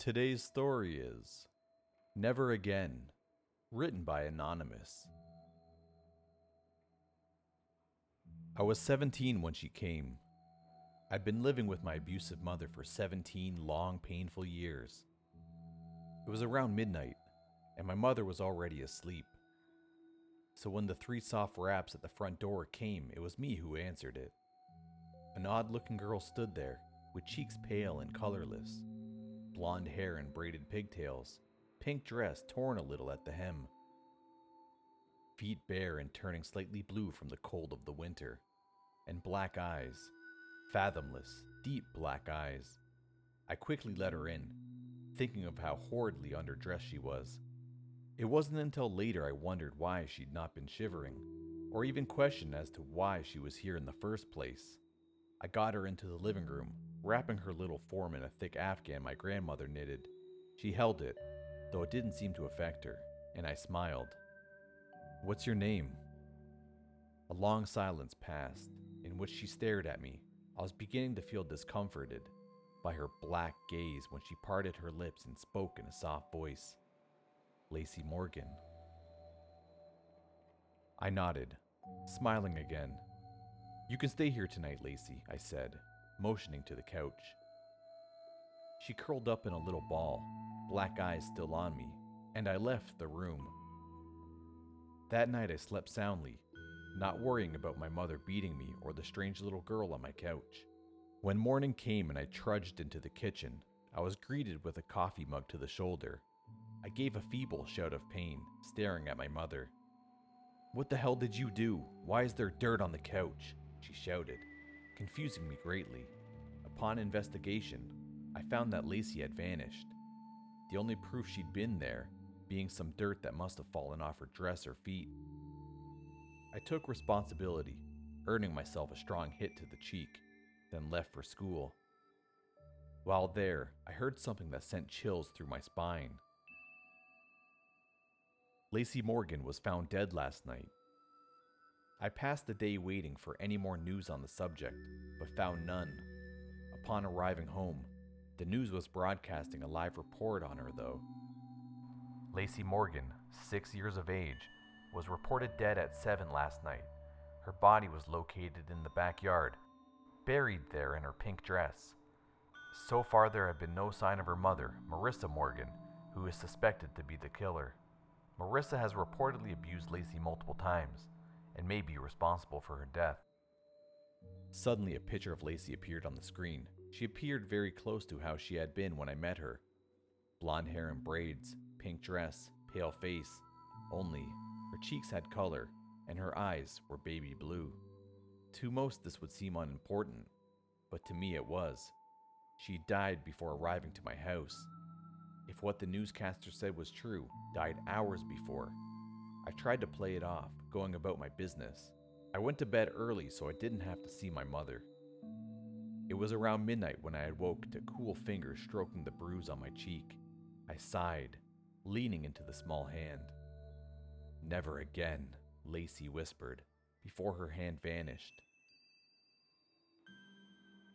Today's story is Never Again, written by Anonymous. I was 17 when she came. I'd been living with my abusive mother for 17 long, painful years. It was around midnight, and my mother was already asleep. So when the three soft raps at the front door came, it was me who answered it. An odd looking girl stood there, with cheeks pale and colorless blonde hair and braided pigtails, pink dress torn a little at the hem, feet bare and turning slightly blue from the cold of the winter, and black eyes, fathomless, deep black eyes. I quickly let her in, thinking of how horridly underdressed she was. It wasn't until later I wondered why she'd not been shivering, or even questioned as to why she was here in the first place. I got her into the living room, wrapping her little form in a thick afghan my grandmother knitted. She held it, though it didn't seem to affect her, and I smiled. What's your name? A long silence passed, in which she stared at me. I was beginning to feel discomforted by her black gaze when she parted her lips and spoke in a soft voice. Lacey Morgan. I nodded, smiling again. You can stay here tonight, Lacey, I said, motioning to the couch. She curled up in a little ball, black eyes still on me, and I left the room. That night I slept soundly, not worrying about my mother beating me or the strange little girl on my couch. When morning came and I trudged into the kitchen, I was greeted with a coffee mug to the shoulder. I gave a feeble shout of pain, staring at my mother. What the hell did you do? Why is there dirt on the couch? She shouted confusing me greatly. Upon investigation, I found that Lacey had vanished. The only proof she'd been there being some dirt that must have fallen off her dress or feet. I took responsibility, earning myself a strong hit to the cheek, then left for school. While there, I heard something that sent chills through my spine. Lacey Morgan was found dead last night, I passed the day waiting for any more news on the subject, but found none. Upon arriving home, the news was broadcasting a live report on her, though. Lacey Morgan, six years of age, was reported dead at 7 last night. Her body was located in the backyard, buried there in her pink dress. So far, there have been no sign of her mother, Marissa Morgan, who is suspected to be the killer. Marissa has reportedly abused Lacey multiple times and may be responsible for her death. Suddenly, a picture of Lacey appeared on the screen. She appeared very close to how she had been when I met her blonde hair and braids, pink dress, pale face. Only, her cheeks had color, and her eyes were baby blue. To most, this would seem unimportant, but to me it was. She died before arriving to my house. If what the newscaster said was true, died hours before, I tried to play it off, going about my business. I went to bed early so I didn't have to see my mother. It was around midnight when I awoke to cool fingers stroking the bruise on my cheek. I sighed, leaning into the small hand. Never again, Lacey whispered, before her hand vanished.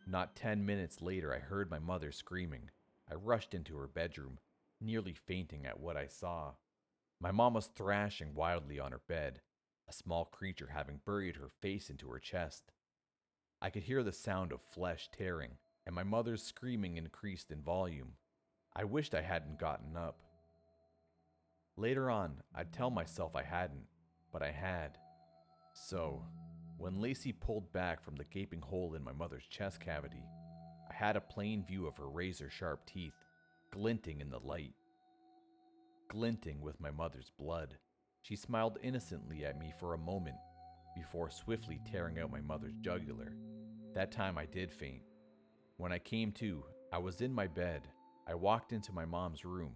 Not ten minutes later, I heard my mother screaming. I rushed into her bedroom, nearly fainting at what I saw. My mom was thrashing wildly on her bed, a small creature having buried her face into her chest. I could hear the sound of flesh tearing, and my mother's screaming increased in volume. I wished I hadn't gotten up. Later on, I'd tell myself I hadn't, but I had. So, when Lacey pulled back from the gaping hole in my mother's chest cavity, I had a plain view of her razor sharp teeth, glinting in the light glinting with my mother's blood. She smiled innocently at me for a moment before swiftly tearing out my mother's jugular. That time I did faint. When I came to, I was in my bed. I walked into my mom's room,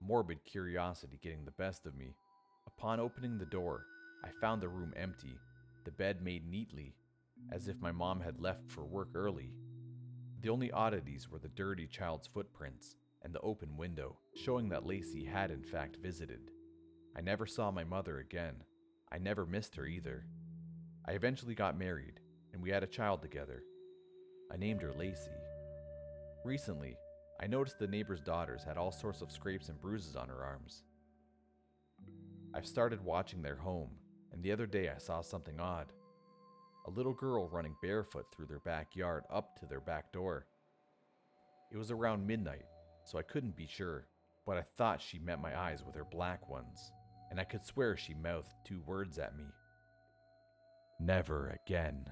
morbid curiosity getting the best of me. Upon opening the door, I found the room empty, the bed made neatly, as if my mom had left for work early. The only oddities were the dirty child's footprints and the open window, showing that Lacey had in fact visited. I never saw my mother again. I never missed her either. I eventually got married, and we had a child together. I named her Lacey. Recently, I noticed the neighbor's daughters had all sorts of scrapes and bruises on her arms. I've started watching their home, and the other day I saw something odd. A little girl running barefoot through their backyard up to their back door. It was around midnight, so I couldn't be sure, but I thought she met my eyes with her black ones, and I could swear she mouthed two words at me Never again.